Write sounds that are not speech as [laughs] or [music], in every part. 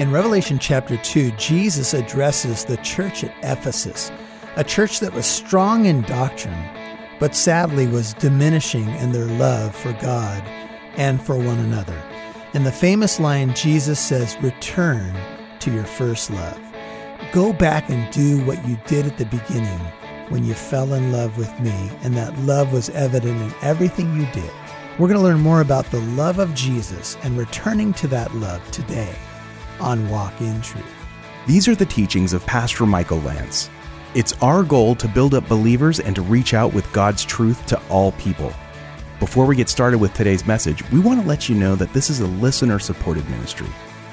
In Revelation chapter 2, Jesus addresses the church at Ephesus, a church that was strong in doctrine, but sadly was diminishing in their love for God and for one another. In the famous line, Jesus says, Return to your first love. Go back and do what you did at the beginning when you fell in love with me, and that love was evident in everything you did. We're going to learn more about the love of Jesus and returning to that love today on Walk in Truth. These are the teachings of Pastor Michael Lance. It's our goal to build up believers and to reach out with God's truth to all people. Before we get started with today's message, we want to let you know that this is a listener supported ministry.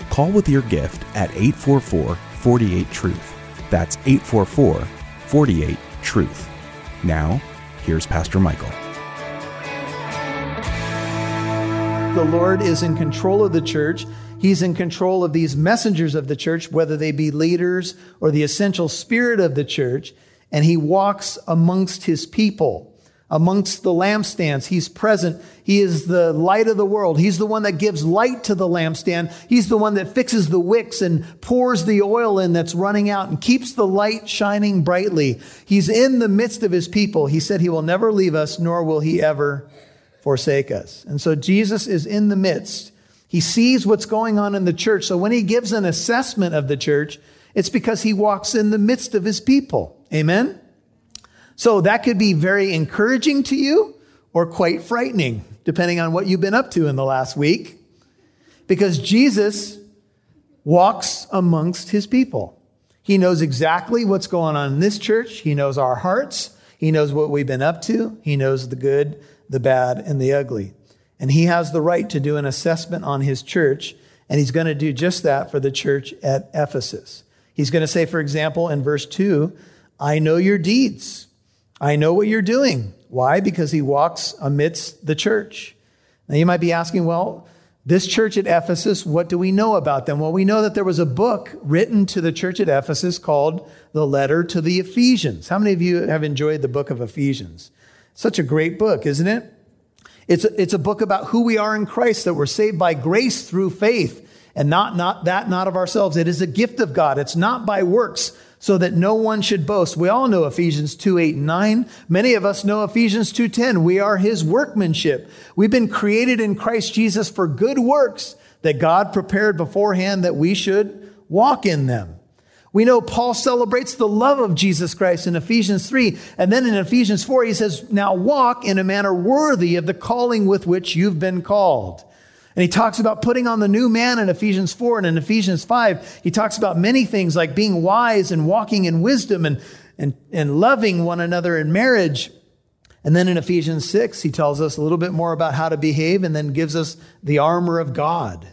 Call with your gift at 844 48 Truth. That's 844 48 Truth. Now, here's Pastor Michael. The Lord is in control of the church. He's in control of these messengers of the church, whether they be leaders or the essential spirit of the church, and he walks amongst his people amongst the lampstands. He's present. He is the light of the world. He's the one that gives light to the lampstand. He's the one that fixes the wicks and pours the oil in that's running out and keeps the light shining brightly. He's in the midst of his people. He said he will never leave us, nor will he ever forsake us. And so Jesus is in the midst. He sees what's going on in the church. So when he gives an assessment of the church, it's because he walks in the midst of his people. Amen? So that could be very encouraging to you or quite frightening, depending on what you've been up to in the last week. Because Jesus walks amongst his people. He knows exactly what's going on in this church. He knows our hearts. He knows what we've been up to. He knows the good, the bad, and the ugly. And he has the right to do an assessment on his church. And he's going to do just that for the church at Ephesus. He's going to say, for example, in verse 2, I know your deeds. I know what you're doing. Why? Because he walks amidst the church. Now you might be asking, well, this church at Ephesus, what do we know about them? Well, we know that there was a book written to the church at Ephesus called The Letter to the Ephesians. How many of you have enjoyed the book of Ephesians? Such a great book, isn't it? It's a, it's a book about who we are in Christ, that we're saved by grace through faith, and not, not that, not of ourselves. It is a gift of God. It's not by works, so that no one should boast. We all know Ephesians 2, 8, and 9. Many of us know Ephesians 2, 10. We are his workmanship. We've been created in Christ Jesus for good works that God prepared beforehand that we should walk in them. We know Paul celebrates the love of Jesus Christ in Ephesians 3. And then in Ephesians 4, he says, Now walk in a manner worthy of the calling with which you've been called. And he talks about putting on the new man in Ephesians 4 and in Ephesians 5. He talks about many things like being wise and walking in wisdom and, and, and loving one another in marriage. And then in Ephesians 6, he tells us a little bit more about how to behave and then gives us the armor of God.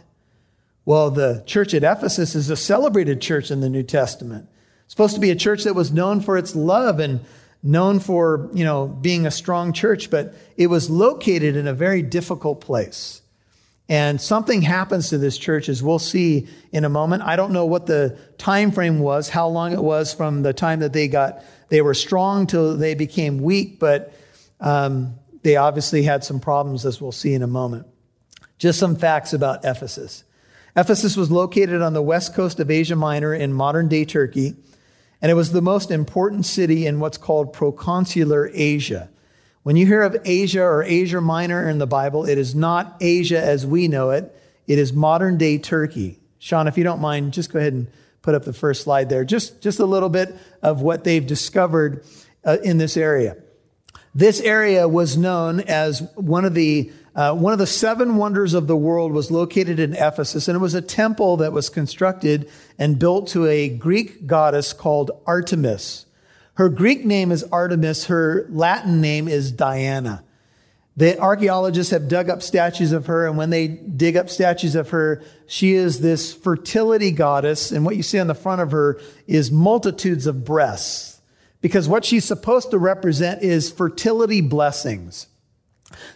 Well, the church at Ephesus is a celebrated church in the New Testament. It's supposed to be a church that was known for its love and known for, you know, being a strong church, but it was located in a very difficult place. And something happens to this church as we'll see in a moment. I don't know what the time frame was, how long it was from the time that they got they were strong till they became weak, but um, they obviously had some problems, as we'll see in a moment. Just some facts about Ephesus. Ephesus was located on the west coast of Asia Minor in modern day Turkey, and it was the most important city in what's called proconsular Asia. When you hear of Asia or Asia Minor in the Bible, it is not Asia as we know it. It is modern day Turkey. Sean, if you don't mind, just go ahead and put up the first slide there. Just, just a little bit of what they've discovered uh, in this area. This area was known as one of the uh, one of the seven wonders of the world was located in Ephesus, and it was a temple that was constructed and built to a Greek goddess called Artemis. Her Greek name is Artemis. Her Latin name is Diana. The archaeologists have dug up statues of her, and when they dig up statues of her, she is this fertility goddess. And what you see on the front of her is multitudes of breasts, because what she's supposed to represent is fertility blessings.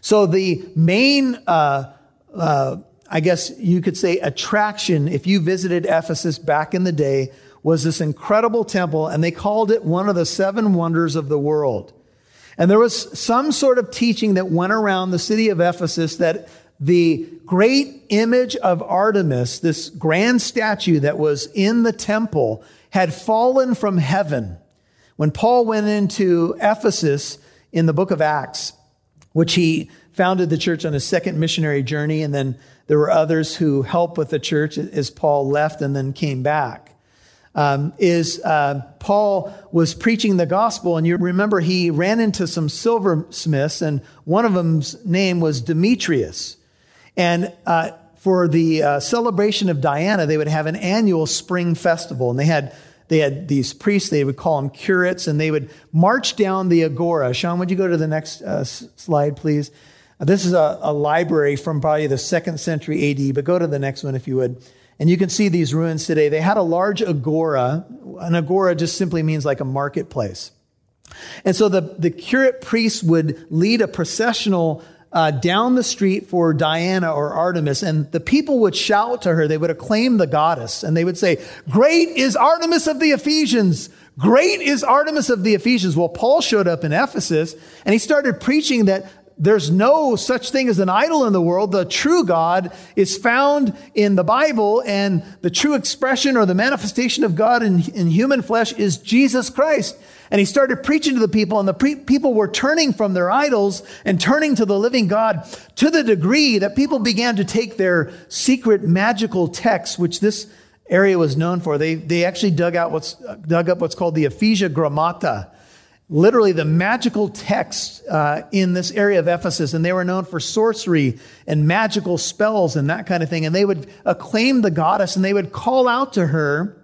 So the main, uh, uh, I guess you could say, attraction, if you visited Ephesus back in the day, was this incredible temple, and they called it one of the seven wonders of the world. And there was some sort of teaching that went around the city of Ephesus that the great image of Artemis, this grand statue that was in the temple, had fallen from heaven. When Paul went into Ephesus in the book of Acts, which he founded the church on his second missionary journey, and then there were others who helped with the church as Paul left and then came back. Um, is uh, Paul was preaching the gospel, and you remember he ran into some silversmiths, and one of them's name was Demetrius. And uh, for the uh, celebration of Diana, they would have an annual spring festival, and they had they had these priests. They would call them curates, and they would march down the agora. Sean, would you go to the next uh, slide, please? Uh, this is a, a library from probably the second century AD, but go to the next one if you would. And you can see these ruins today. They had a large agora. An agora just simply means like a marketplace. And so the, the curate priests would lead a processional uh, down the street for Diana or Artemis, and the people would shout to her. They would acclaim the goddess, and they would say, Great is Artemis of the Ephesians! Great is Artemis of the Ephesians. Well, Paul showed up in Ephesus, and he started preaching that there's no such thing as an idol in the world. The true God is found in the Bible, and the true expression or the manifestation of God in, in human flesh is Jesus Christ. And he started preaching to the people, and the pre- people were turning from their idols and turning to the living God to the degree that people began to take their secret magical texts, which this area was known for. They, they actually dug out what's, dug up what's called the Ephesia Grammata literally the magical texts uh, in this area of Ephesus, and they were known for sorcery and magical spells and that kind of thing. And they would acclaim the goddess and they would call out to her,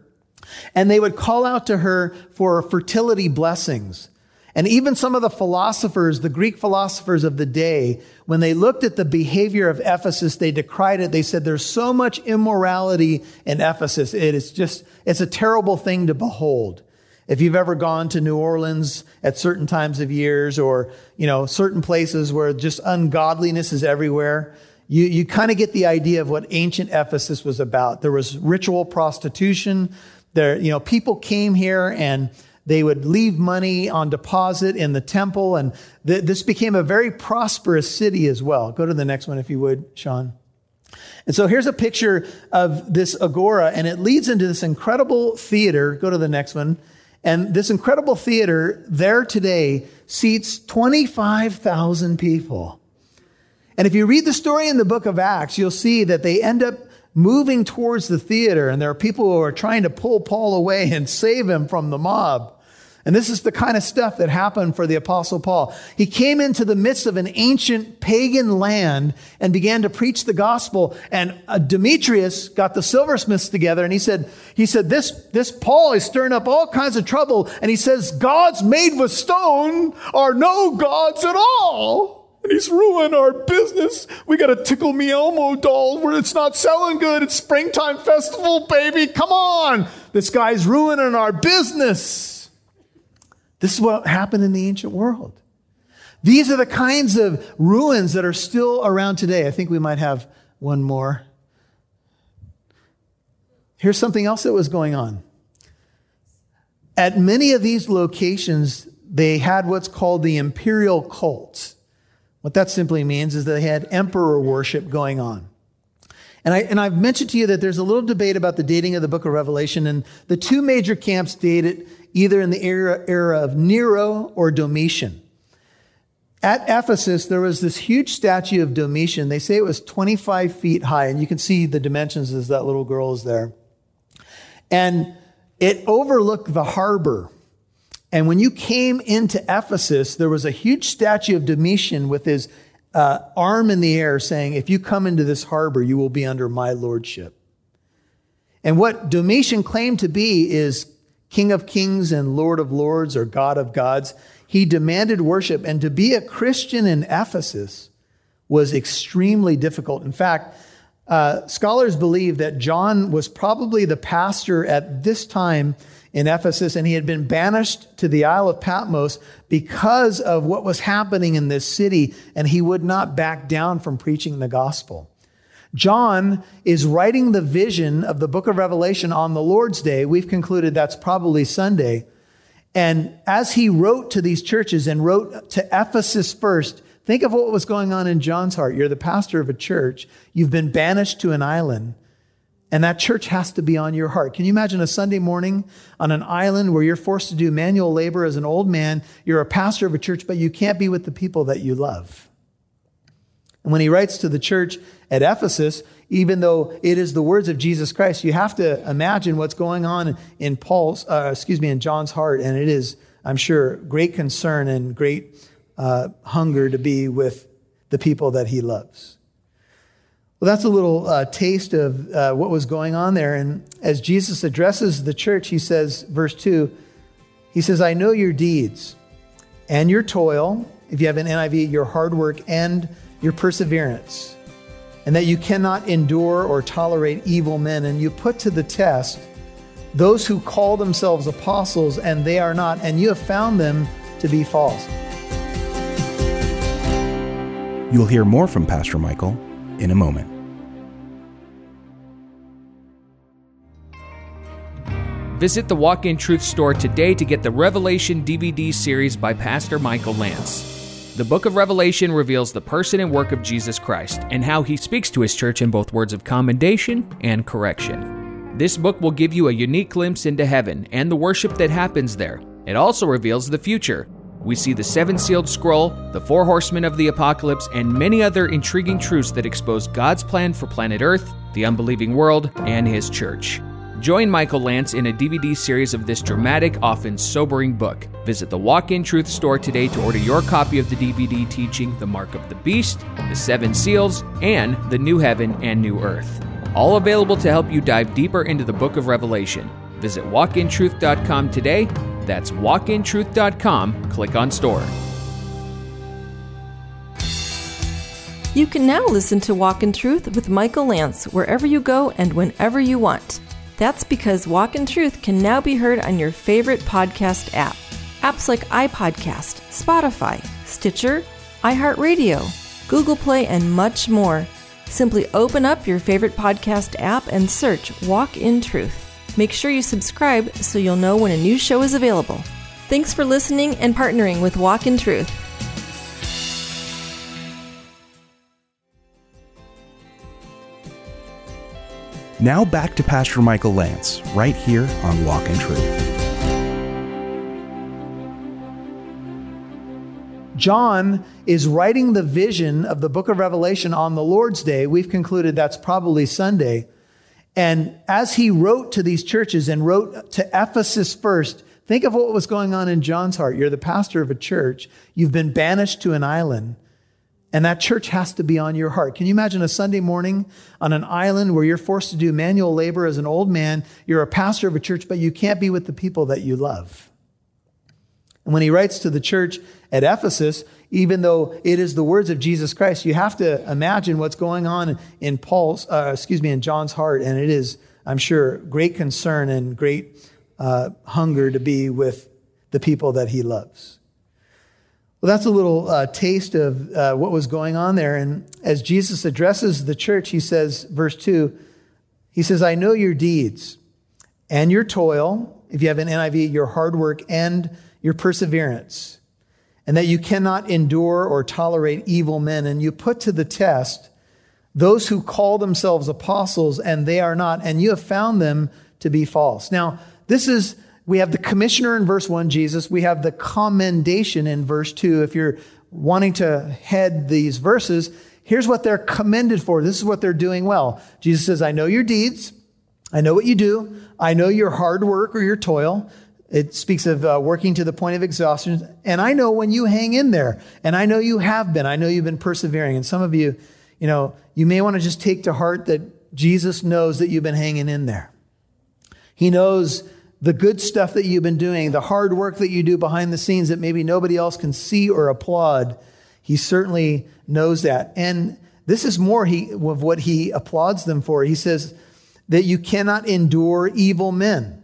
and they would call out to her for fertility blessings. And even some of the philosophers, the Greek philosophers of the day, when they looked at the behavior of Ephesus, they decried it. They said, there's so much immorality in Ephesus. It is just, it's a terrible thing to behold. If you've ever gone to New Orleans at certain times of years or, you know, certain places where just ungodliness is everywhere, you, you kind of get the idea of what ancient Ephesus was about. There was ritual prostitution. There, you know, people came here and they would leave money on deposit in the temple. And th- this became a very prosperous city as well. Go to the next one if you would, Sean. And so here's a picture of this agora, and it leads into this incredible theater. Go to the next one. And this incredible theater there today seats 25,000 people. And if you read the story in the book of Acts, you'll see that they end up moving towards the theater, and there are people who are trying to pull Paul away [laughs] and save him from the mob. And this is the kind of stuff that happened for the apostle Paul. He came into the midst of an ancient pagan land and began to preach the gospel. And uh, Demetrius got the silversmiths together and he said, he said, this, this Paul is stirring up all kinds of trouble. And he says, gods made with stone are no gods at all. And he's ruined our business. We got a Tickle Me Elmo doll where it's not selling good. It's springtime festival, baby. Come on. This guy's ruining our business. This is what happened in the ancient world. These are the kinds of ruins that are still around today. I think we might have one more. Here's something else that was going on. At many of these locations, they had what's called the imperial cult. What that simply means is that they had emperor worship going on. And, I, and I've mentioned to you that there's a little debate about the dating of the book of Revelation, and the two major camps date it either in the era, era of Nero or Domitian. At Ephesus, there was this huge statue of Domitian. They say it was 25 feet high, and you can see the dimensions as that little girl is there. And it overlooked the harbor. And when you came into Ephesus, there was a huge statue of Domitian with his uh, arm in the air saying, If you come into this harbor, you will be under my lordship. And what Domitian claimed to be is King of kings and Lord of lords or God of gods. He demanded worship. And to be a Christian in Ephesus was extremely difficult. In fact, uh, scholars believe that John was probably the pastor at this time in Ephesus, and he had been banished to the Isle of Patmos because of what was happening in this city, and he would not back down from preaching the gospel. John is writing the vision of the book of Revelation on the Lord's Day. We've concluded that's probably Sunday. And as he wrote to these churches and wrote to Ephesus first, Think of what was going on in John's heart. You're the pastor of a church. You've been banished to an island, and that church has to be on your heart. Can you imagine a Sunday morning on an island where you're forced to do manual labor as an old man? You're a pastor of a church, but you can't be with the people that you love. And when he writes to the church at Ephesus, even though it is the words of Jesus Christ, you have to imagine what's going on in Paul's, uh, excuse me, in John's heart. And it is, I'm sure, great concern and great uh, hunger to be with the people that he loves. Well, that's a little uh, taste of uh, what was going on there. And as Jesus addresses the church, he says, verse 2, he says, I know your deeds and your toil. If you have an NIV, your hard work and your perseverance, and that you cannot endure or tolerate evil men. And you put to the test those who call themselves apostles, and they are not, and you have found them to be false. You'll hear more from Pastor Michael in a moment. Visit the Walk in Truth store today to get the Revelation DVD series by Pastor Michael Lance. The book of Revelation reveals the person and work of Jesus Christ and how he speaks to his church in both words of commendation and correction. This book will give you a unique glimpse into heaven and the worship that happens there. It also reveals the future we see the seven sealed scroll, the four horsemen of the apocalypse, and many other intriguing truths that expose God's plan for planet Earth, the unbelieving world, and His church. Join Michael Lance in a DVD series of this dramatic, often sobering book. Visit the Walk in Truth store today to order your copy of the DVD teaching The Mark of the Beast, The Seven Seals, and The New Heaven and New Earth. All available to help you dive deeper into the book of Revelation. Visit walkintruth.com today that's walkintruth.com. Click on store. You can now listen to Walk in Truth with Michael Lance wherever you go and whenever you want. That's because Walk in Truth can now be heard on your favorite podcast app. Apps like iPodcast, Spotify, Stitcher, iHeartRadio, Google Play, and much more. Simply open up your favorite podcast app and search Walk in Truth. Make sure you subscribe so you'll know when a new show is available. Thanks for listening and partnering with Walk in Truth. Now back to Pastor Michael Lance, right here on Walk in Truth. John is writing the vision of the book of Revelation on the Lord's Day. We've concluded that's probably Sunday. And as he wrote to these churches and wrote to Ephesus first, think of what was going on in John's heart. You're the pastor of a church. You've been banished to an island, and that church has to be on your heart. Can you imagine a Sunday morning on an island where you're forced to do manual labor as an old man? You're a pastor of a church, but you can't be with the people that you love. And when he writes to the church at Ephesus, even though it is the words of Jesus Christ, you have to imagine what's going on in Paul's, uh, excuse me, in John's heart. And it is, I'm sure, great concern and great uh, hunger to be with the people that he loves. Well, that's a little uh, taste of uh, what was going on there. And as Jesus addresses the church, he says, verse 2, he says, I know your deeds and your toil. If you have an NIV, your hard work and your perseverance and that you cannot endure or tolerate evil men. And you put to the test those who call themselves apostles and they are not, and you have found them to be false. Now, this is, we have the commissioner in verse 1, Jesus. We have the commendation in verse 2. If you're wanting to head these verses, here's what they're commended for. This is what they're doing well. Jesus says, I know your deeds. I know what you do. I know your hard work or your toil. It speaks of uh, working to the point of exhaustion. And I know when you hang in there, and I know you have been, I know you've been persevering. And some of you, you know, you may want to just take to heart that Jesus knows that you've been hanging in there. He knows the good stuff that you've been doing, the hard work that you do behind the scenes that maybe nobody else can see or applaud. He certainly knows that. And this is more he, of what he applauds them for. He says that you cannot endure evil men.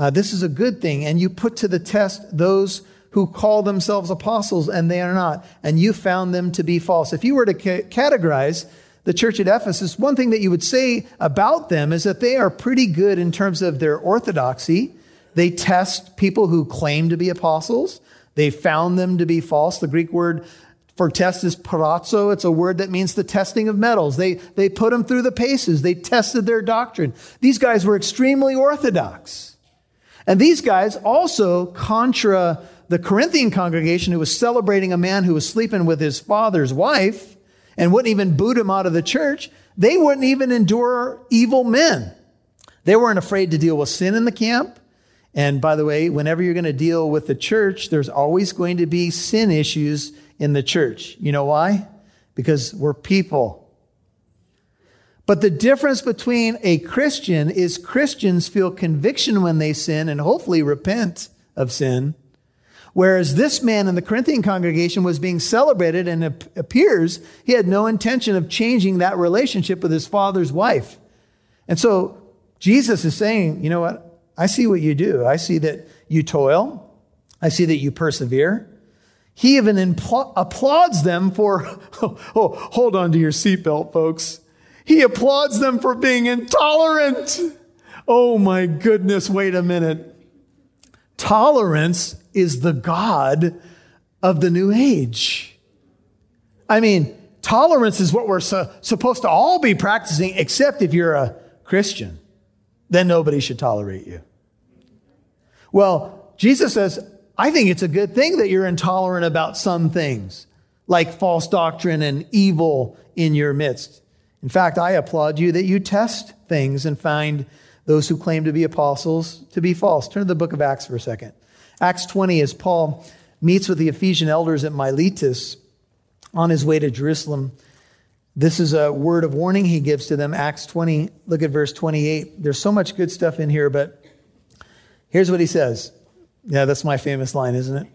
Uh, this is a good thing. And you put to the test those who call themselves apostles and they are not. And you found them to be false. If you were to ca- categorize the church at Ephesus, one thing that you would say about them is that they are pretty good in terms of their orthodoxy. They test people who claim to be apostles. They found them to be false. The Greek word for test is peirazo. It's a word that means the testing of metals. They, they put them through the paces. They tested their doctrine. These guys were extremely orthodox. And these guys also, contra the Corinthian congregation who was celebrating a man who was sleeping with his father's wife and wouldn't even boot him out of the church, they wouldn't even endure evil men. They weren't afraid to deal with sin in the camp. And by the way, whenever you're going to deal with the church, there's always going to be sin issues in the church. You know why? Because we're people. But the difference between a Christian is Christians feel conviction when they sin and hopefully repent of sin. Whereas this man in the Corinthian congregation was being celebrated and it appears he had no intention of changing that relationship with his father's wife. And so Jesus is saying, you know what? I see what you do. I see that you toil. I see that you persevere. He even impl- applauds them for, [laughs] oh, hold on to your seatbelt, folks. He applauds them for being intolerant. Oh my goodness, wait a minute. Tolerance is the God of the new age. I mean, tolerance is what we're supposed to all be practicing, except if you're a Christian. Then nobody should tolerate you. Well, Jesus says, I think it's a good thing that you're intolerant about some things, like false doctrine and evil in your midst. In fact, I applaud you that you test things and find those who claim to be apostles to be false. Turn to the book of Acts for a second. Acts 20, as Paul meets with the Ephesian elders at Miletus on his way to Jerusalem, this is a word of warning he gives to them. Acts 20, look at verse 28. There's so much good stuff in here, but here's what he says yeah, that's my famous line, isn't it?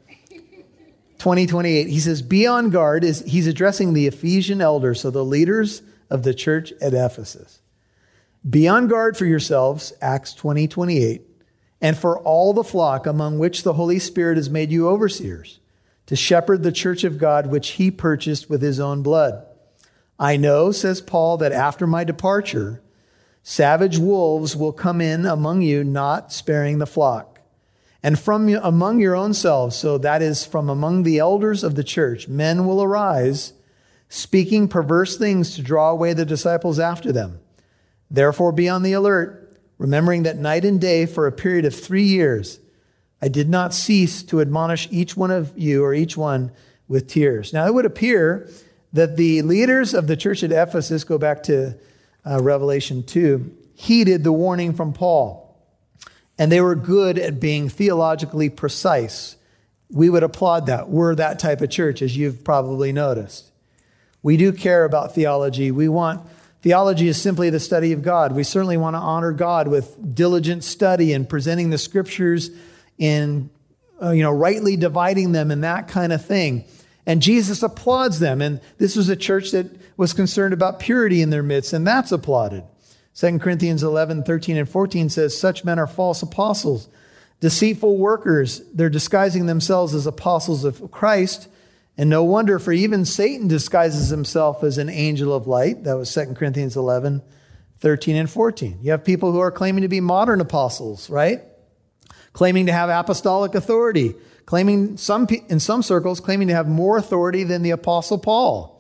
2028. He says, Be on guard. Is he's addressing the Ephesian elders, so the leaders of the church at Ephesus. Be on guard for yourselves, Acts 20, 28, and for all the flock among which the Holy Spirit has made you overseers, to shepherd the church of God which he purchased with his own blood. I know, says Paul, that after my departure, savage wolves will come in among you, not sparing the flock and from among your own selves, so that is from among the elders of the church, men will arise, speaking perverse things to draw away the disciples after them. Therefore, be on the alert, remembering that night and day for a period of three years, I did not cease to admonish each one of you or each one with tears. Now, it would appear that the leaders of the church at Ephesus, go back to uh, Revelation 2, heeded the warning from Paul and they were good at being theologically precise. We would applaud that. We're that type of church, as you've probably noticed. We do care about theology. We want theology is simply the study of God. We certainly want to honor God with diligent study and presenting the scriptures in, uh, you know, rightly dividing them and that kind of thing. And Jesus applauds them. And this was a church that was concerned about purity in their midst, and that's applauded. 2 Corinthians 11, 13, and 14 says, Such men are false apostles, deceitful workers. They're disguising themselves as apostles of Christ. And no wonder, for even Satan disguises himself as an angel of light. That was 2 Corinthians 11, 13, and 14. You have people who are claiming to be modern apostles, right? Claiming to have apostolic authority, claiming some, in some circles, claiming to have more authority than the apostle Paul.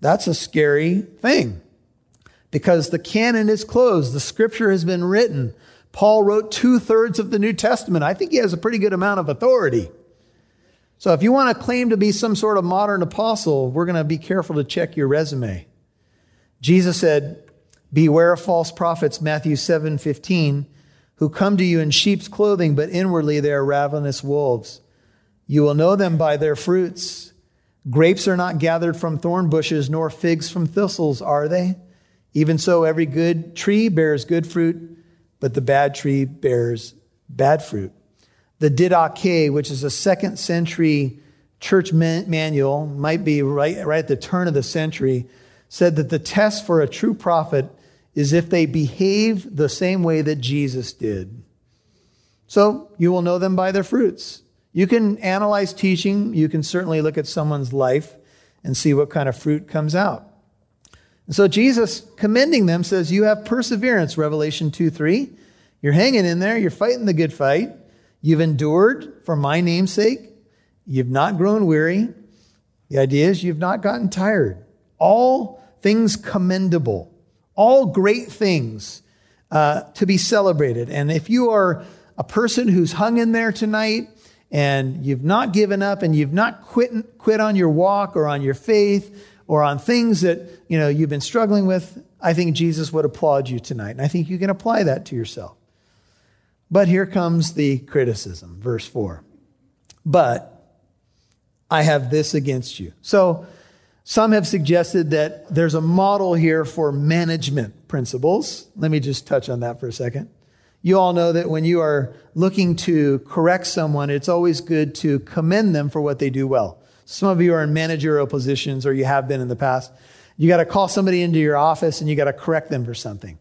That's a scary thing because the canon is closed. The scripture has been written. Paul wrote two thirds of the New Testament. I think he has a pretty good amount of authority. So if you want to claim to be some sort of modern apostle, we're going to be careful to check your resume. Jesus said, Beware of false prophets, Matthew 7 15, who come to you in sheep's clothing, but inwardly they are ravenous wolves. You will know them by their fruits. Grapes are not gathered from thorn bushes, nor figs from thistles, are they? Even so, every good tree bears good fruit, but the bad tree bears bad fruit. The Didache, which is a second century church manual, might be right, right at the turn of the century, said that the test for a true prophet is if they behave the same way that Jesus did. So you will know them by their fruits. You can analyze teaching, you can certainly look at someone's life and see what kind of fruit comes out. And so Jesus, commending them, says, You have perseverance, Revelation 2 3. You're hanging in there, you're fighting the good fight. You've endured for my name's sake. You've not grown weary. The idea is you've not gotten tired. All things commendable, all great things uh, to be celebrated. And if you are a person who's hung in there tonight and you've not given up and you've not quit, quit on your walk or on your faith or on things that you know you've been struggling with, I think Jesus would applaud you tonight. And I think you can apply that to yourself. But here comes the criticism, verse 4. But I have this against you. So some have suggested that there's a model here for management principles. Let me just touch on that for a second. You all know that when you are looking to correct someone, it's always good to commend them for what they do well. Some of you are in managerial positions or you have been in the past. You got to call somebody into your office and you got to correct them for something.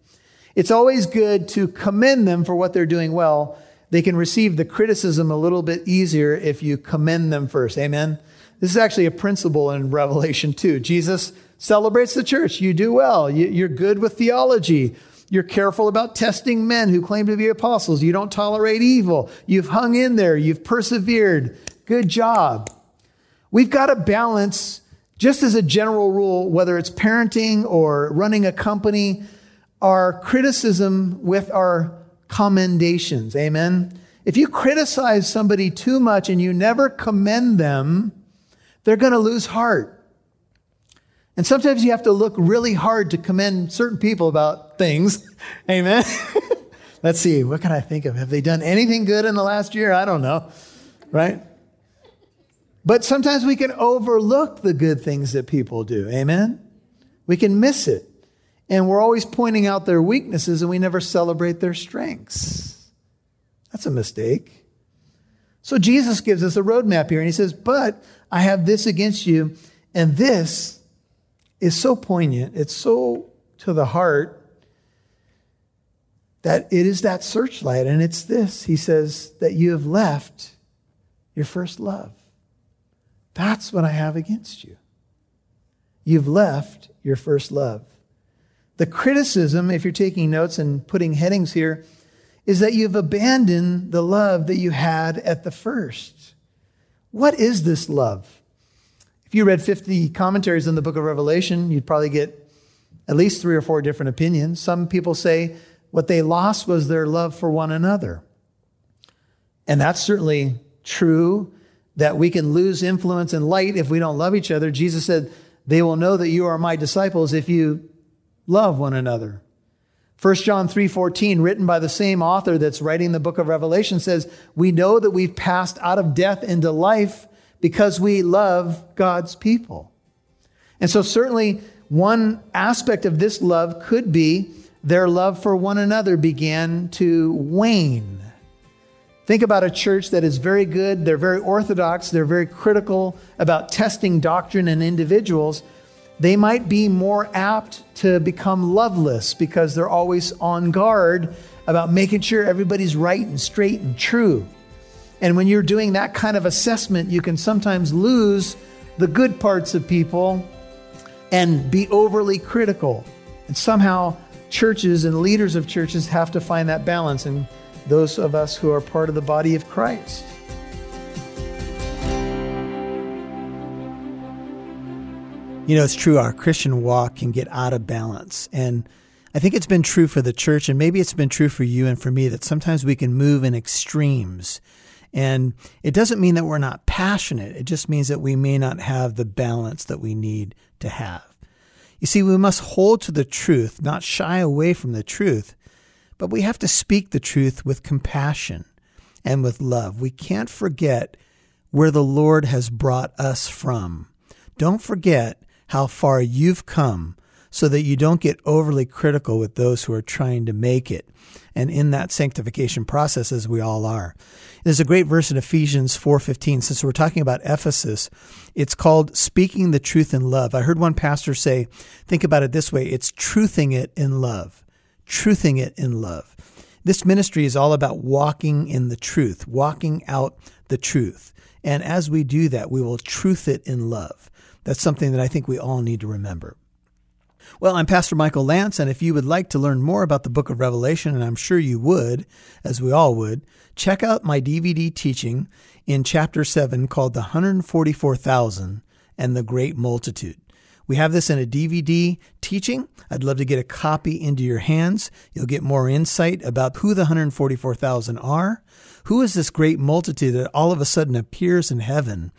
It's always good to commend them for what they're doing well. They can receive the criticism a little bit easier if you commend them first. Amen. This is actually a principle in [laughs] Revelation 2. Jesus celebrates the church. You do well. You're good with theology. You're careful about testing men who claim to be apostles. You don't tolerate evil. You've hung in there. You've persevered. Good job. We've got to balance, just as a general rule, whether it's parenting or running a company, our criticism with our commendations. Amen. If you criticize somebody too much and you never commend them, they're going to lose heart. And sometimes you have to look really hard to commend certain people about things. [laughs] Amen. [laughs] Let's see, what can I think of? Have they done anything good in the last year? I don't know. Right? But sometimes we can overlook the good things that people do. Amen. We can miss it. And we're always pointing out their weaknesses and we never celebrate their strengths. That's a mistake. So Jesus gives us a roadmap here and he says, But I have this against you, and this is so poignant, it's so to the heart that it is that searchlight. And it's this He says, that you have left your first love. That's what I have against you. You've left your first love. The criticism, if you're taking notes and putting headings here, is that you've abandoned the love that you had at the first. What is this love? If you read 50 commentaries in the book of Revelation, you'd probably get at least three or four different opinions. Some people say what they lost was their love for one another. And that's certainly true that we can lose influence and light if we don't love each other. Jesus said, They will know that you are my disciples if you love one another. 1 John 3:14 written by the same author that's writing the book of Revelation says, "We know that we've passed out of death into life because we love God's people. And so, certainly, one aspect of this love could be their love for one another began to wane. Think about a church that is very good, they're very orthodox, they're very critical about testing doctrine and individuals. They might be more apt to become loveless because they're always on guard about making sure everybody's right and straight and true. And when you're doing that kind of assessment, you can sometimes lose the good parts of people and be overly critical. And somehow, churches and leaders of churches have to find that balance, and those of us who are part of the body of Christ. You know, it's true, our Christian walk can get out of balance. And I think it's been true for the church, and maybe it's been true for you and for me, that sometimes we can move in extremes and it doesn't mean that we're not passionate. It just means that we may not have the balance that we need to have. You see, we must hold to the truth, not shy away from the truth, but we have to speak the truth with compassion and with love. We can't forget where the Lord has brought us from. Don't forget how far you've come so that you don't get overly critical with those who are trying to make it and in that sanctification process as we all are. There's a great verse in Ephesians 4:15 since we're talking about Ephesus. It's called speaking the truth in love. I heard one pastor say, think about it this way, it's truthing it in love. Truthing it in love. This ministry is all about walking in the truth, walking out the truth. And as we do that, we will truth it in love. That's something that I think we all need to remember. Well, I'm Pastor Michael Lance, and if you would like to learn more about the book of Revelation, and I'm sure you would, as we all would, check out my DVD teaching in chapter 7 called The 144,000 and the Great Multitude. We have this in a DVD teaching. I'd love to get a copy into your hands. You'll get more insight about who the 144,000 are. Who is this great multitude that all of a sudden appears in heaven?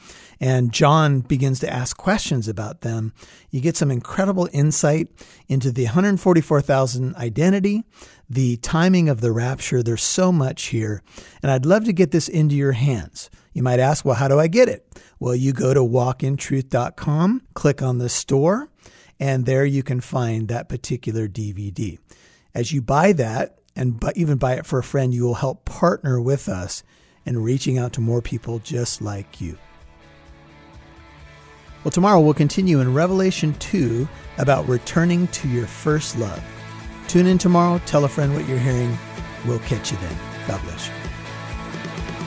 And John begins to ask questions about them. You get some incredible insight into the 144,000 identity, the timing of the rapture. There's so much here. And I'd love to get this into your hands. You might ask, well, how do I get it? Well, you go to walkintruth.com, click on the store, and there you can find that particular DVD. As you buy that, and even buy it for a friend, you will help partner with us in reaching out to more people just like you. Well, tomorrow we'll continue in Revelation 2 about returning to your first love. Tune in tomorrow, tell a friend what you're hearing. We'll catch you then. God bless you.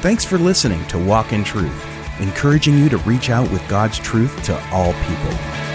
Thanks for listening to Walk in Truth, encouraging you to reach out with God's truth to all people.